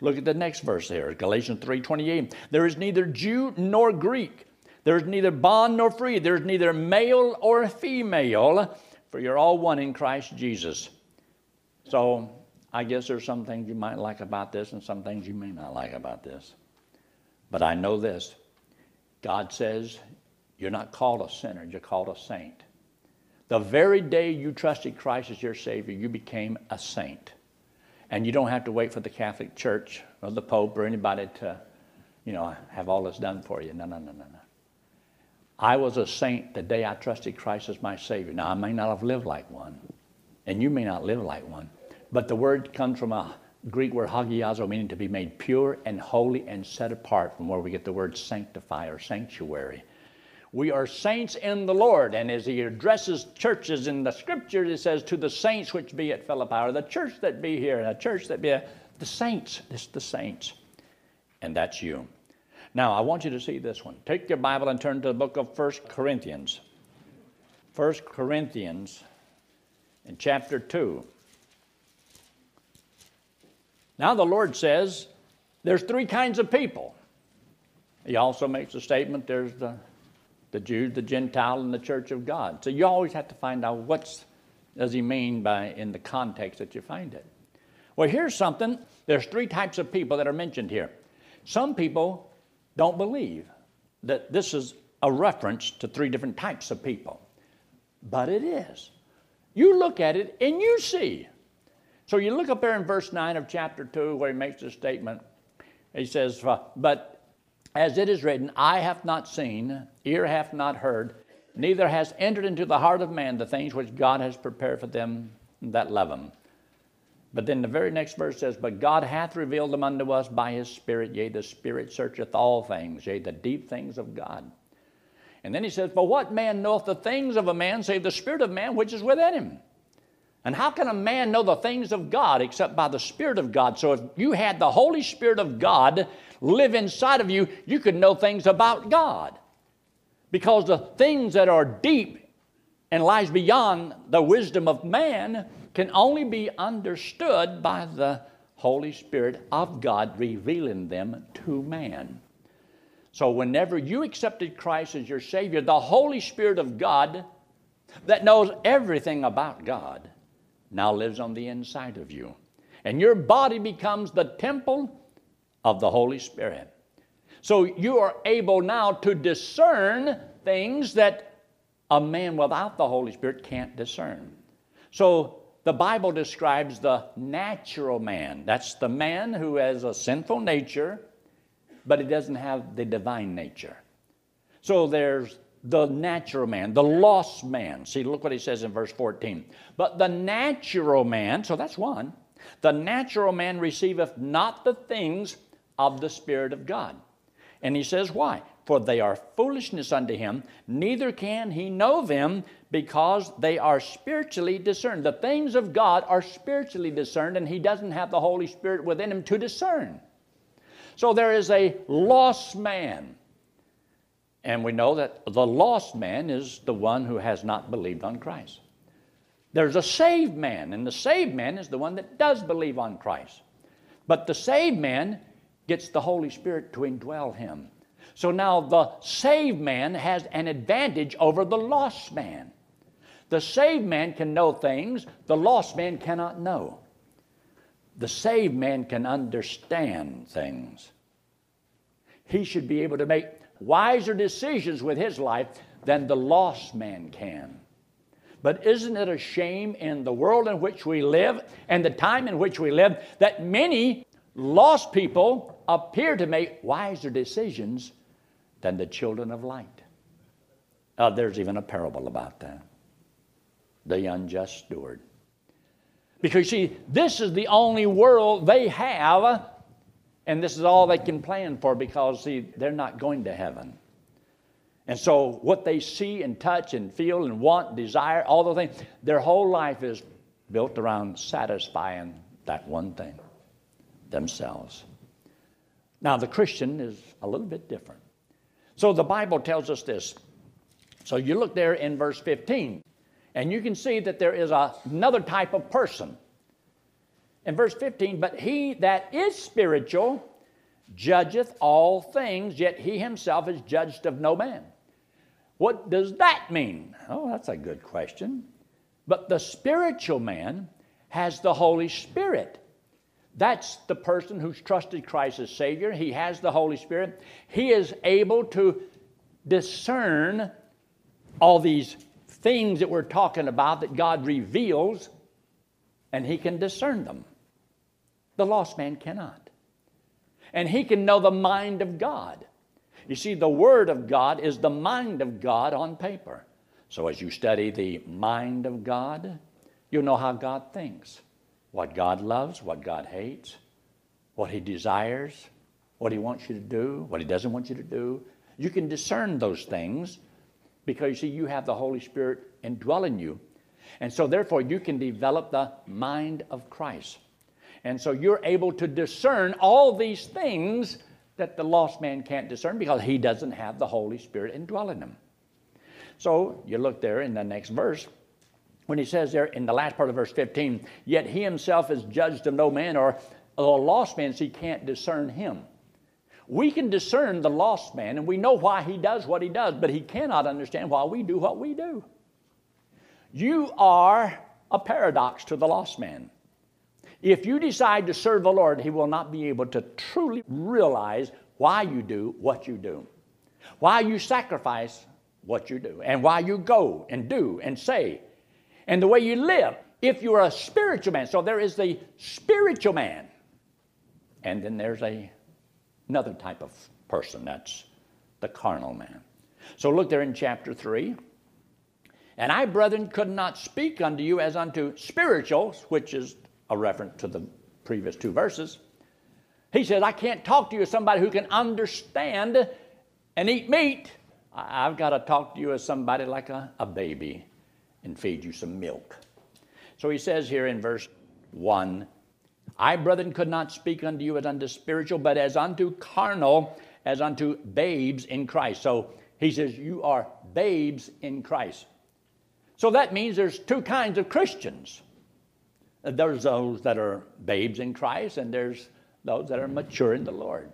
Look at the next verse here, Galatians 3:28. There is neither Jew nor Greek. There is neither bond nor free. There is neither male or female, for you're all one in Christ Jesus. So I guess there's some things you might like about this and some things you may not like about this. But I know this God says you're not called a sinner, you're called a saint. The very day you trusted Christ as your Savior, you became a saint. And you don't have to wait for the Catholic Church or the Pope or anybody to, you know, have all this done for you. No, no, no, no, no. I was a saint the day I trusted Christ as my Savior. Now, I may not have lived like one, and you may not live like one, but the word comes from a Greek word hagiazo, meaning to be made pure and holy and set apart, from where we get the word sanctify or sanctuary. We are saints in the Lord. And as he addresses churches in the scriptures, it says, To the saints which be at Philippi, or the church that be here, the church that be, the saints, it's the saints. And that's you. Now, I want you to see this one. Take your Bible and turn to the book of First Corinthians. First Corinthians in chapter 2. Now, the Lord says there's three kinds of people. He also makes a statement there's the, the Jew, the Gentile, and the church of God. So you always have to find out what does he mean by in the context that you find it. Well, here's something. There's three types of people that are mentioned here. Some people don't believe that this is a reference to three different types of people, but it is. You look at it and you see so you look up there in verse 9 of chapter 2 where he makes this statement. He says, But as it is written, eye hath not seen, ear hath not heard, neither has entered into the heart of man the things which God has prepared for them that love him. But then the very next verse says, But God hath revealed them unto us by his Spirit, yea, the Spirit searcheth all things, yea, the deep things of God. And then he says, For what man knoweth the things of a man, save the Spirit of man which is within him? And how can a man know the things of God except by the Spirit of God? So if you had the Holy Spirit of God live inside of you, you could know things about God. Because the things that are deep and lies beyond the wisdom of man can only be understood by the Holy Spirit of God revealing them to man. So whenever you accepted Christ as your Savior, the Holy Spirit of God that knows everything about God now lives on the inside of you. And your body becomes the temple of the Holy Spirit. So you are able now to discern things that a man without the Holy Spirit can't discern. So the Bible describes the natural man. That's the man who has a sinful nature, but he doesn't have the divine nature. So there's the natural man, the lost man. See, look what he says in verse 14. But the natural man, so that's one, the natural man receiveth not the things of the Spirit of God. And he says, Why? For they are foolishness unto him, neither can he know them because they are spiritually discerned. The things of God are spiritually discerned, and he doesn't have the Holy Spirit within him to discern. So there is a lost man and we know that the lost man is the one who has not believed on Christ. There's a saved man, and the saved man is the one that does believe on Christ. But the saved man gets the Holy Spirit to indwell him. So now the saved man has an advantage over the lost man. The saved man can know things the lost man cannot know. The saved man can understand things. He should be able to make wiser decisions with his life than the lost man can. But isn't it a shame in the world in which we live and the time in which we live that many lost people appear to make wiser decisions than the children of light? Uh, there's even a parable about that the unjust steward. Because, see, this is the only world they have and this is all they can plan for because, see, they're not going to heaven. And so, what they see and touch and feel and want, desire, all those things, their whole life is built around satisfying that one thing themselves. Now, the Christian is a little bit different. So, the Bible tells us this. So, you look there in verse 15, and you can see that there is a, another type of person. In verse 15, but he that is spiritual judgeth all things, yet he himself is judged of no man. What does that mean? Oh, that's a good question. But the spiritual man has the Holy Spirit. That's the person who's trusted Christ as Savior. He has the Holy Spirit. He is able to discern all these things that we're talking about that God reveals, and he can discern them. The lost man cannot. And he can know the mind of God. You see, the Word of God is the mind of God on paper. So as you study the mind of God, you'll know how God thinks what God loves, what God hates, what He desires, what He wants you to do, what He doesn't want you to do. You can discern those things because you see, you have the Holy Spirit indwelling you. And so, therefore, you can develop the mind of Christ. And so, you're able to discern all these things that the lost man can't discern because he doesn't have the Holy Spirit indwelling him. So, you look there in the next verse when he says there in the last part of verse 15, yet he himself is judged of no man, or the lost man, so he can't discern him. We can discern the lost man, and we know why he does what he does, but he cannot understand why we do what we do. You are a paradox to the lost man. If you decide to serve the Lord, he will not be able to truly realize why you do what you do, why you sacrifice what you do, and why you go and do and say and the way you live. If you're a spiritual man, so there is the spiritual man, and then there's a, another type of person that's the carnal man. So look there in chapter 3. And I, brethren, could not speak unto you as unto spirituals, which is a reference to the previous two verses. He says, I can't talk to you as somebody who can understand and eat meat. I've got to talk to you as somebody like a, a baby and feed you some milk. So he says here in verse 1 I, brethren, could not speak unto you as unto spiritual, but as unto carnal, as unto babes in Christ. So he says, You are babes in Christ. So that means there's two kinds of Christians. There's those that are babes in Christ, and there's those that are mature in the Lord.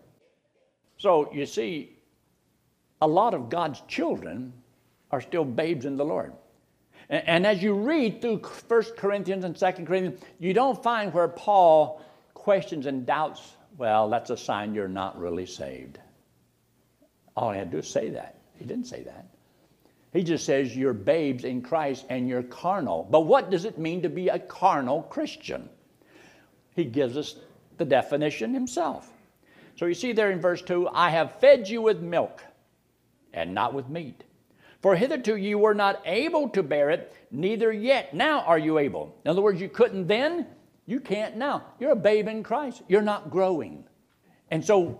So you see, a lot of God's children are still babes in the Lord. And, and as you read through 1 Corinthians and 2 Corinthians, you don't find where Paul questions and doubts, well, that's a sign you're not really saved. All he had to do is say that. He didn't say that. He just says you're babes in Christ and you're carnal. But what does it mean to be a carnal Christian? He gives us the definition himself. So you see there in verse 2 I have fed you with milk and not with meat. For hitherto you were not able to bear it, neither yet now are you able. In other words, you couldn't then, you can't now. You're a babe in Christ. You're not growing. And so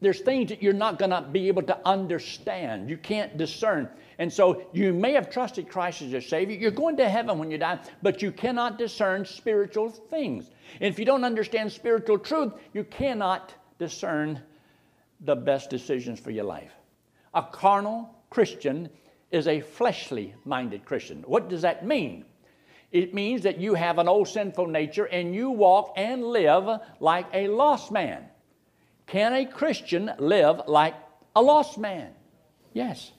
there's things that you're not going to be able to understand. You can't discern. And so you may have trusted Christ as your Savior. You're going to heaven when you die, but you cannot discern spiritual things. And if you don't understand spiritual truth, you cannot discern the best decisions for your life. A carnal Christian is a fleshly minded Christian. What does that mean? It means that you have an old sinful nature and you walk and live like a lost man. Can a Christian live like a lost man? Yes.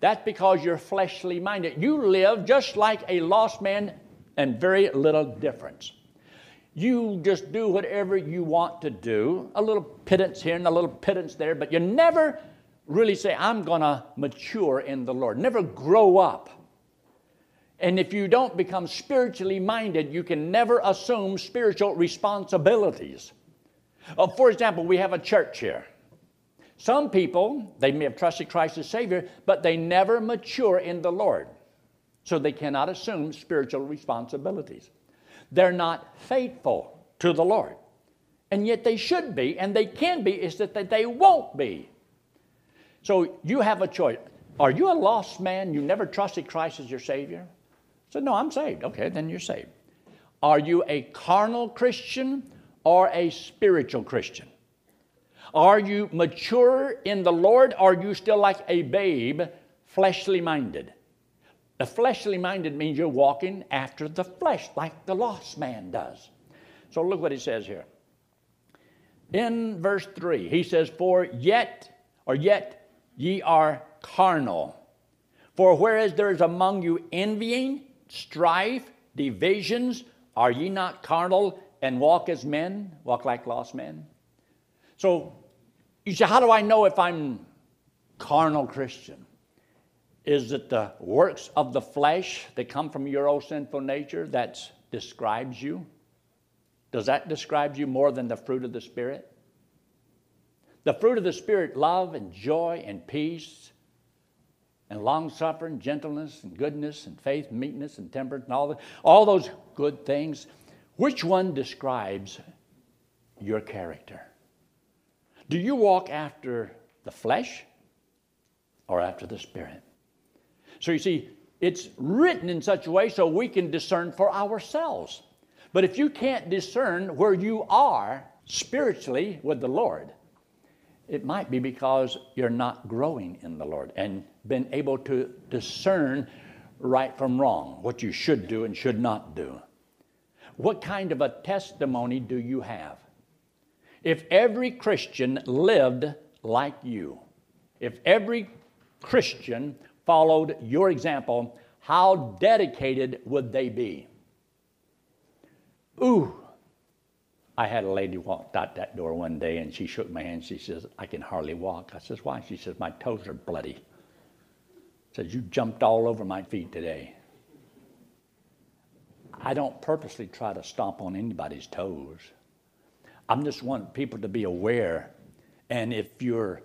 That's because you're fleshly minded. You live just like a lost man and very little difference. You just do whatever you want to do, a little pittance here and a little pittance there, but you never really say, I'm going to mature in the Lord. Never grow up. And if you don't become spiritually minded, you can never assume spiritual responsibilities. Uh, for example, we have a church here. Some people, they may have trusted Christ as Savior, but they never mature in the Lord. So they cannot assume spiritual responsibilities. They're not faithful to the Lord. And yet they should be, and they can be, is that they won't be. So you have a choice. Are you a lost man? You never trusted Christ as your Savior? So no, I'm saved. Okay, then you're saved. Are you a carnal Christian or a spiritual Christian? Are you mature in the Lord or are you still like a babe, fleshly minded? The fleshly minded means you're walking after the flesh like the lost man does. So look what he says here. In verse 3, he says, For yet, or yet ye are carnal. For whereas there is among you envying, strife, divisions, are ye not carnal and walk as men, walk like lost men? So you say, How do I know if I'm carnal Christian? Is it the works of the flesh that come from your old sinful nature that describes you? Does that describe you more than the fruit of the Spirit? The fruit of the Spirit, love and joy and peace and long suffering, gentleness and goodness and faith, meekness and temperance, and all, the, all those good things. Which one describes your character? Do you walk after the flesh or after the Spirit? So you see, it's written in such a way so we can discern for ourselves. But if you can't discern where you are spiritually with the Lord, it might be because you're not growing in the Lord and been able to discern right from wrong, what you should do and should not do. What kind of a testimony do you have? If every Christian lived like you, if every Christian followed your example, how dedicated would they be? Ooh, I had a lady walk out that door one day and she shook my hand. She says, I can hardly walk. I says, Why? She says, My toes are bloody. Says, You jumped all over my feet today. I don't purposely try to stomp on anybody's toes. I'm just want people to be aware. And if you're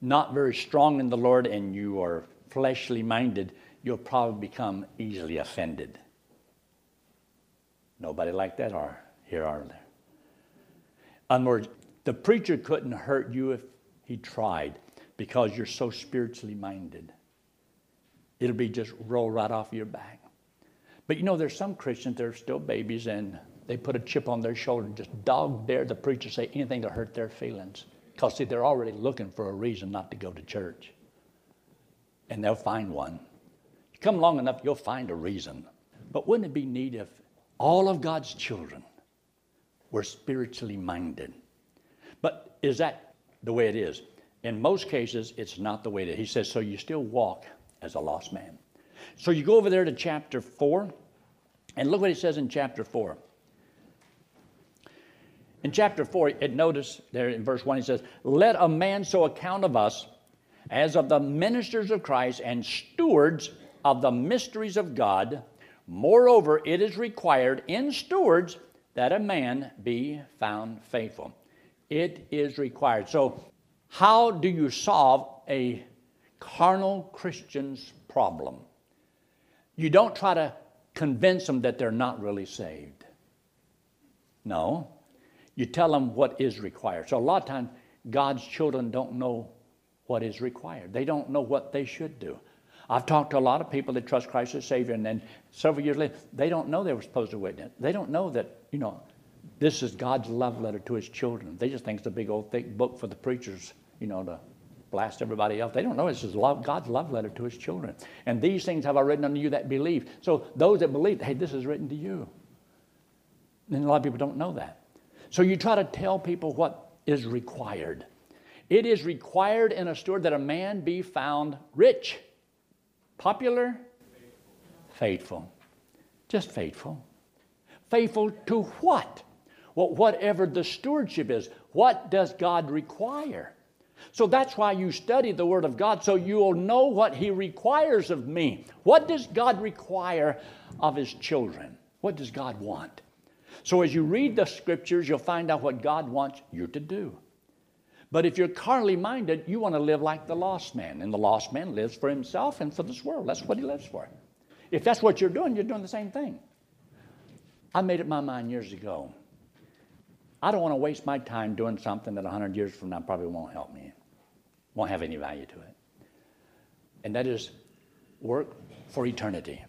not very strong in the Lord and you are fleshly minded, you'll probably become easily offended. Nobody like that are here, are there? In other words, the preacher couldn't hurt you if he tried because you're so spiritually minded. It'll be just roll right off your back. But you know, there's some Christians that are still babies and they put a chip on their shoulder and just dog dare the preacher say anything to hurt their feelings. Because, see, they're already looking for a reason not to go to church. And they'll find one. You come long enough, you'll find a reason. But wouldn't it be neat if all of God's children were spiritually minded? But is that the way it is? In most cases, it's not the way that he says, so you still walk as a lost man. So you go over there to chapter 4, and look what he says in chapter 4. In chapter 4, it notice there in verse 1, he says, Let a man so account of us as of the ministers of Christ and stewards of the mysteries of God. Moreover, it is required in stewards that a man be found faithful. It is required. So, how do you solve a carnal Christian's problem? You don't try to convince them that they're not really saved. No. You tell them what is required. So, a lot of times, God's children don't know what is required, they don't know what they should do. I've talked to a lot of people that trust Christ as Savior, and then several years later, they don't know they were supposed to witness. They don't know that, you know, this is God's love letter to His children. They just think it's a big old thick book for the preachers, you know, to blast everybody else. They don't know this is love, God's love letter to His children. And these things have I written unto you that believe. So those that believe, hey, this is written to you. And a lot of people don't know that. So you try to tell people what is required. It is required in a steward that a man be found rich Popular? Faithful. Just faithful. Faithful to what? Well, whatever the stewardship is. What does God require? So that's why you study the Word of God, so you'll know what He requires of me. What does God require of His children? What does God want? So as you read the Scriptures, you'll find out what God wants you to do. But if you're carnally minded, you want to live like the lost man. And the lost man lives for himself and for this world. That's what he lives for. If that's what you're doing, you're doing the same thing. I made up my mind years ago. I don't want to waste my time doing something that 100 years from now probably won't help me, won't have any value to it. And that is work for eternity,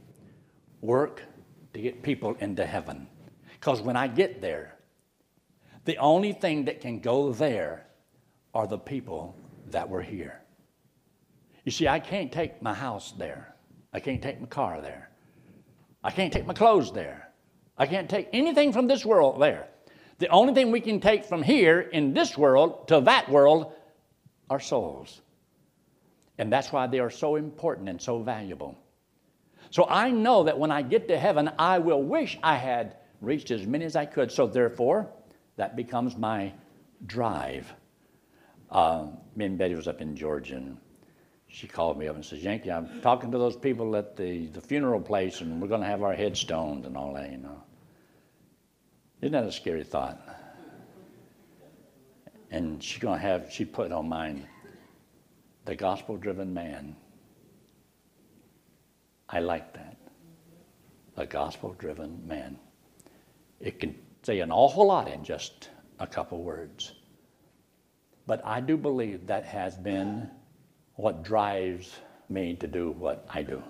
work to get people into heaven. Because when I get there, the only thing that can go there are the people that were here. You see, I can't take my house there. I can't take my car there. I can't take my clothes there. I can't take anything from this world there. The only thing we can take from here in this world to that world are souls. And that's why they are so important and so valuable. So I know that when I get to heaven, I will wish I had reached as many as I could. So therefore, that becomes my drive. Uh, me and Betty was up in Georgia, and she called me up and says, Yankee, I'm talking to those people at the, the funeral place, and we're going to have our headstones and all that, you know. Isn't that a scary thought? And she's going to have, she put on mine, the gospel driven man. I like that. A gospel driven man. It can say an awful lot in just a couple words. But I do believe that has been what drives me to do what I do.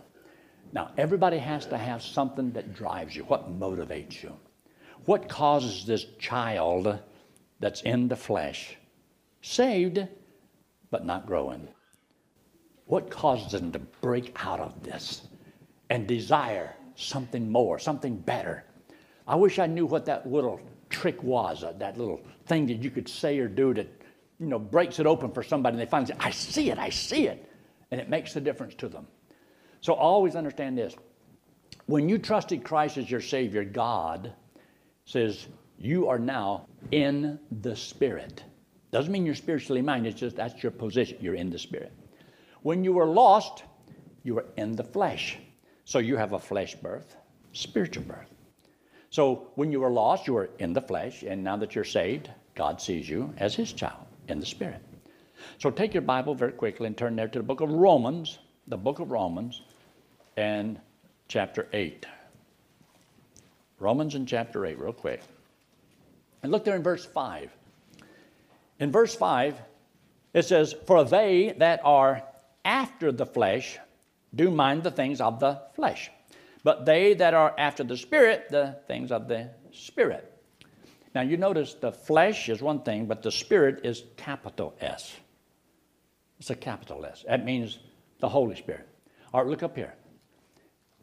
Now, everybody has to have something that drives you, what motivates you. What causes this child that's in the flesh, saved but not growing? What causes them to break out of this and desire something more, something better? I wish I knew what that little trick was, uh, that little thing that you could say or do that, you know, breaks it open for somebody and they finally say, I see it, I see it. And it makes a difference to them. So always understand this. When you trusted Christ as your Savior, God says, You are now in the Spirit. Doesn't mean you're spiritually minded, it's just that's your position. You're in the Spirit. When you were lost, you were in the flesh. So you have a flesh birth, spiritual birth. So when you were lost, you were in the flesh, and now that you're saved, God sees you as his child in the spirit. So take your Bible very quickly and turn there to the book of Romans, the book of Romans, and chapter 8. Romans in chapter 8, real quick. And look there in verse 5. In verse 5, it says, For they that are after the flesh do mind the things of the flesh but they that are after the Spirit, the things of the Spirit. Now you notice the flesh is one thing, but the Spirit is capital S. It's a capital S. That means the Holy Spirit. All right, look up here.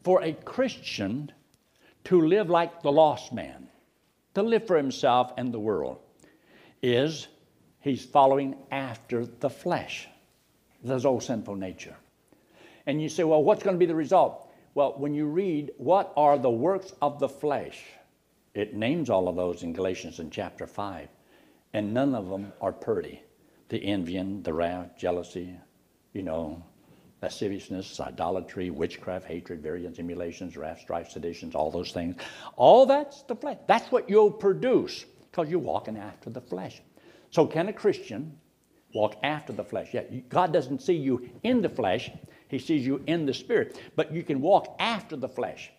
For a Christian to live like the lost man, to live for himself and the world, is he's following after the flesh, his old sinful nature. And you say, well, what's going to be the result? Well, when you read what are the works of the flesh, it names all of those in Galatians in chapter 5, and none of them are pretty. The envying, the wrath, jealousy, you know, lasciviousness, idolatry, witchcraft, hatred, variance, emulations, wrath, strife, seditions, all those things. All that's the flesh. That's what you'll produce because you're walking after the flesh. So, can a Christian walk after the flesh? Yeah, God doesn't see you in the flesh, he sees you in the Spirit. But you can walk after the flesh.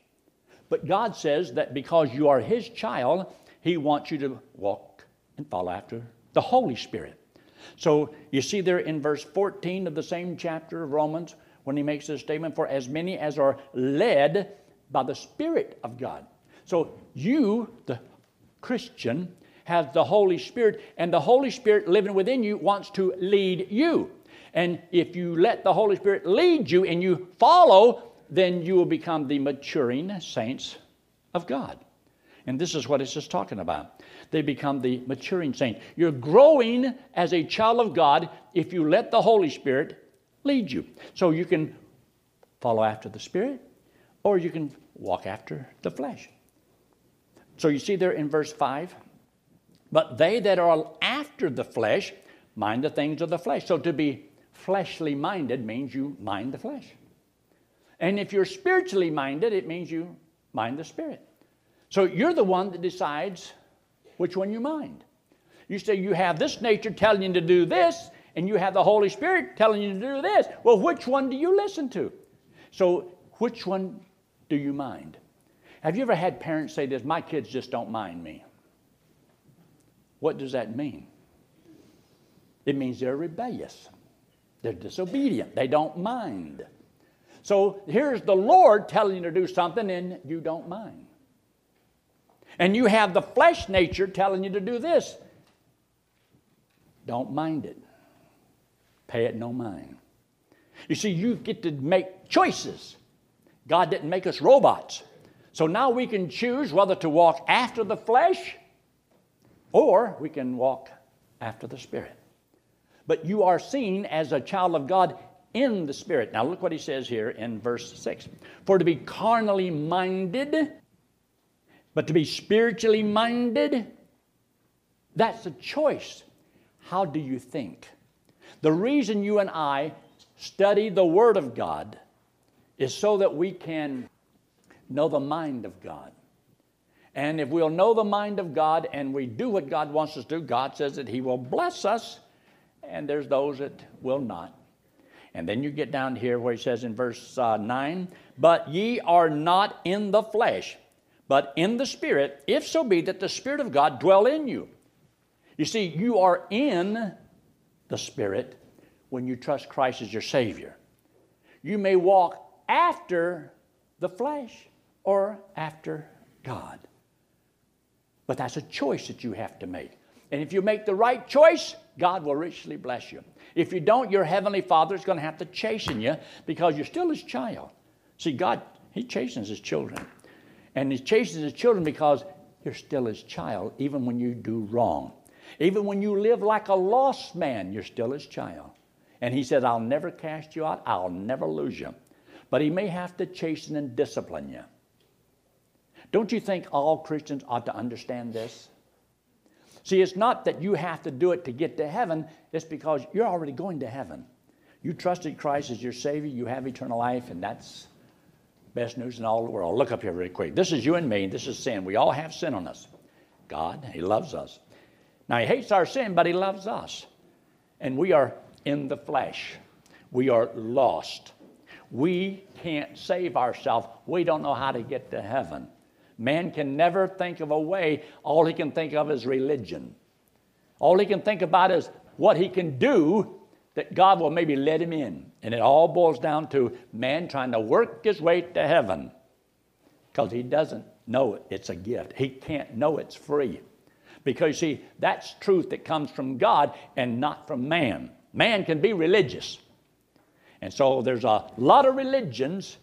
But God says that because you are His child, He wants you to walk and follow after the Holy Spirit. So you see there in verse 14 of the same chapter of Romans, when he makes this statement, for as many as are led by the Spirit of God. So you, the Christian, have the Holy Spirit, and the Holy Spirit living within you wants to lead you. And if you let the Holy Spirit lead you and you follow, then you will become the maturing saints of God. And this is what it's just talking about. They become the maturing saint. You're growing as a child of God if you let the Holy Spirit lead you. So you can follow after the Spirit or you can walk after the flesh. So you see there in verse 5 but they that are after the flesh mind the things of the flesh. So to be fleshly minded means you mind the flesh. And if you're spiritually minded, it means you mind the spirit. So you're the one that decides which one you mind. You say you have this nature telling you to do this, and you have the Holy Spirit telling you to do this. Well, which one do you listen to? So, which one do you mind? Have you ever had parents say this? My kids just don't mind me. What does that mean? It means they're rebellious. They're disobedient. They don't mind. So here's the Lord telling you to do something and you don't mind. And you have the flesh nature telling you to do this. Don't mind it. Pay it no mind. You see, you get to make choices. God didn't make us robots. So now we can choose whether to walk after the flesh or we can walk after the Spirit. But you are seen as a child of God in the Spirit. Now look what he says here in verse 6 For to be carnally minded, but to be spiritually minded, that's a choice. How do you think? The reason you and I study the Word of God is so that we can know the mind of God. And if we'll know the mind of God and we do what God wants us to do, God says that He will bless us, and there's those that will not. And then you get down here where He says in verse uh, 9, But ye are not in the flesh, but in the Spirit, if so be that the Spirit of God dwell in you. You see, you are in the Spirit when you trust Christ as your Savior. You may walk after the flesh or after God. But that's a choice that you have to make. And if you make the right choice, God will richly bless you. If you don't, your Heavenly Father is going to have to chasten you because you're still His child. See, God, He chastens His children. And He chases His children because you're still His child, even when you do wrong. Even when you live like a lost man, you're still His child. And He said, I'll never cast you out, I'll never lose you. But He may have to chasten and discipline you. Don't you think all Christians ought to understand this? See, it's not that you have to do it to get to heaven, it's because you're already going to heaven. You trusted Christ as your Savior, you have eternal life, and that's best news in all the world. Look up here really quick. This is you and me, this is sin. We all have sin on us. God, He loves us. Now, He hates our sin, but He loves us. And we are in the flesh, we are lost. We can't save ourselves, we don't know how to get to heaven. Man can never think of a way. All he can think of is religion. All he can think about is what he can do that God will maybe let him in. And it all boils down to man trying to work his way to heaven because he doesn't know it's a gift. He can't know it's free. Because, see, that's truth that comes from God and not from man. Man can be religious. And so there's a lot of religions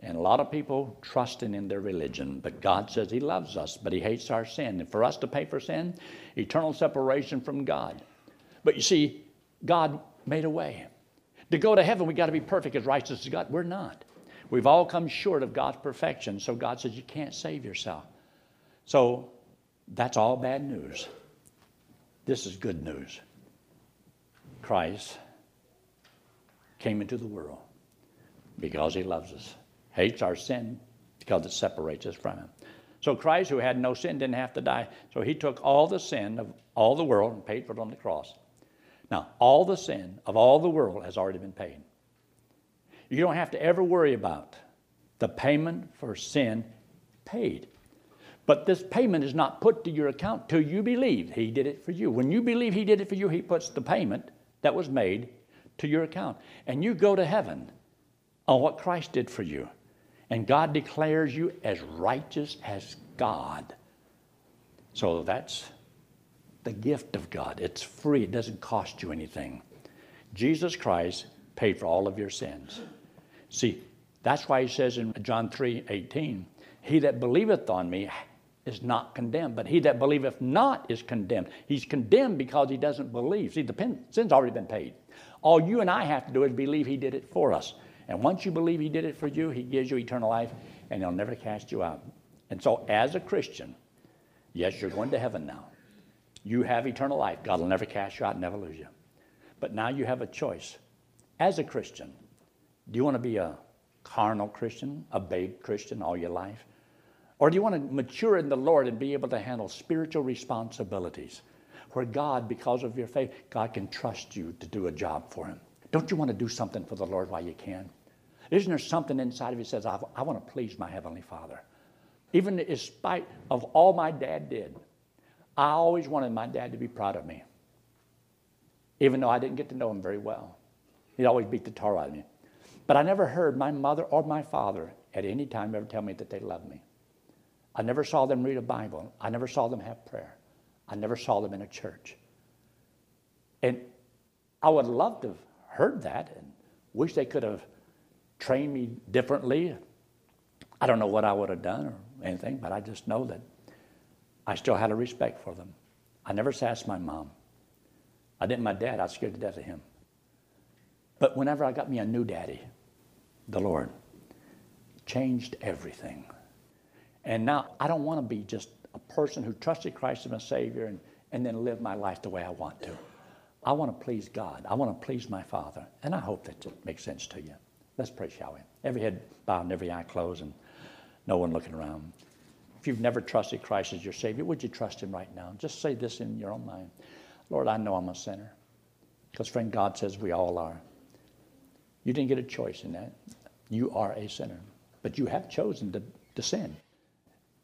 and a lot of people trusting in their religion, but God says He loves us, but He hates our sin. And for us to pay for sin, eternal separation from God. But you see, God made a way. To go to heaven, we got to be perfect as righteous as God. We're not. We've all come short of God's perfection, so God says you can't save yourself. So that's all bad news. This is good news. Christ came into the world because He loves us hates our sin because it separates us from Him. So Christ, who had no sin, didn't have to die. So He took all the sin of all the world and paid for it on the cross. Now, all the sin of all the world has already been paid. You don't have to ever worry about the payment for sin paid. But this payment is not put to your account till you believe He did it for you. When you believe He did it for you, He puts the payment that was made to your account. And you go to heaven on what Christ did for you and God declares you as righteous as God. So that's the gift of God. It's free, it doesn't cost you anything. Jesus Christ paid for all of your sins. See, that's why he says in John 3 18, He that believeth on me is not condemned, but he that believeth not is condemned. He's condemned because he doesn't believe. See, the sin's already been paid. All you and I have to do is believe he did it for us. And once you believe He did it for you, He gives you eternal life and He'll never cast you out. And so, as a Christian, yes, you're going to heaven now. You have eternal life. God will never cast you out, never lose you. But now you have a choice. As a Christian, do you want to be a carnal Christian, a babe Christian all your life? Or do you want to mature in the Lord and be able to handle spiritual responsibilities where God, because of your faith, God can trust you to do a job for Him? Don't you want to do something for the Lord while you can? Isn't there something inside of you that says, I, I want to please my Heavenly Father? Even in spite of all my dad did, I always wanted my dad to be proud of me, even though I didn't get to know him very well. He'd always beat the tar out of me. But I never heard my mother or my father at any time ever tell me that they loved me. I never saw them read a Bible. I never saw them have prayer. I never saw them in a church. And I would love to have heard that and wish they could have trained me differently. I don't know what I would have done or anything, but I just know that I still had a respect for them. I never asked my mom. I didn't my dad. I was scared to death of him. But whenever I got me a new daddy, the Lord, changed everything. And now I don't want to be just a person who trusted Christ as my Savior and, and then live my life the way I want to. I want to please God. I want to please my Father. And I hope that makes sense to you. Let's pray, shall we? Every head bowed and every eye closed and no one looking around. If you've never trusted Christ as your Savior, would you trust Him right now? Just say this in your own mind Lord, I know I'm a sinner. Because, friend, God says we all are. You didn't get a choice in that. You are a sinner. But you have chosen to, to sin.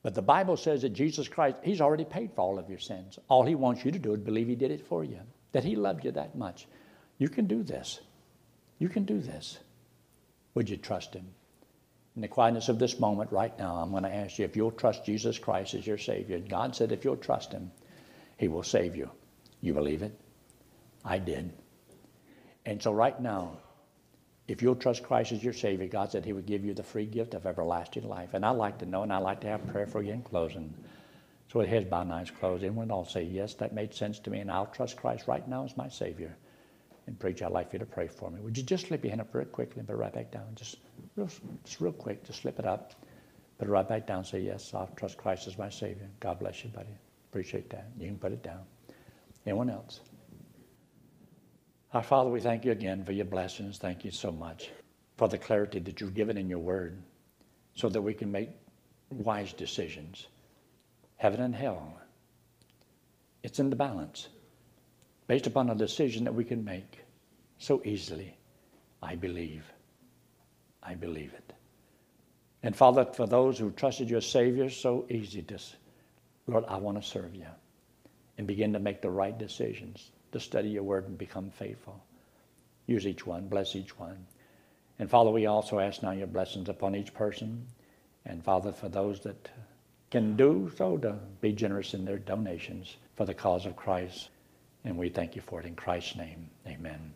But the Bible says that Jesus Christ, He's already paid for all of your sins. All He wants you to do is believe He did it for you, that He loved you that much. You can do this. You can do this. Would you trust Him? In the quietness of this moment right now, I'm going to ask you if you'll trust Jesus Christ as your Savior. God said if you'll trust Him, He will save you. You believe it? I did. And so right now, if you'll trust Christ as your Savior, God said He would give you the free gift of everlasting life. And I'd like to know, and I'd like to have prayer for you in closing. So with heads bowed and eyes closed, everyone all say, Yes, that made sense to me, and I'll trust Christ right now as my Savior. And preacher, I'd like you to pray for me. Would you just slip your hand up real quickly and put it right back down? Just real, just real quick, just slip it up. Put it right back down. Say, yes, I'll trust Christ as my Savior. God bless you, buddy. Appreciate that. You can put it down. Anyone else? Our Father, we thank you again for your blessings. Thank you so much for the clarity that you've given in your word so that we can make wise decisions. Heaven and hell, it's in the balance based upon a decision that we can make so easily. I believe. I believe it. And Father, for those who trusted your Savior, so easy to, Lord, I want to serve you and begin to make the right decisions, to study your word and become faithful. Use each one, bless each one. And Father, we also ask now your blessings upon each person. And Father, for those that can do so, to be generous in their donations for the cause of Christ. And we thank you for it in Christ's name. Amen.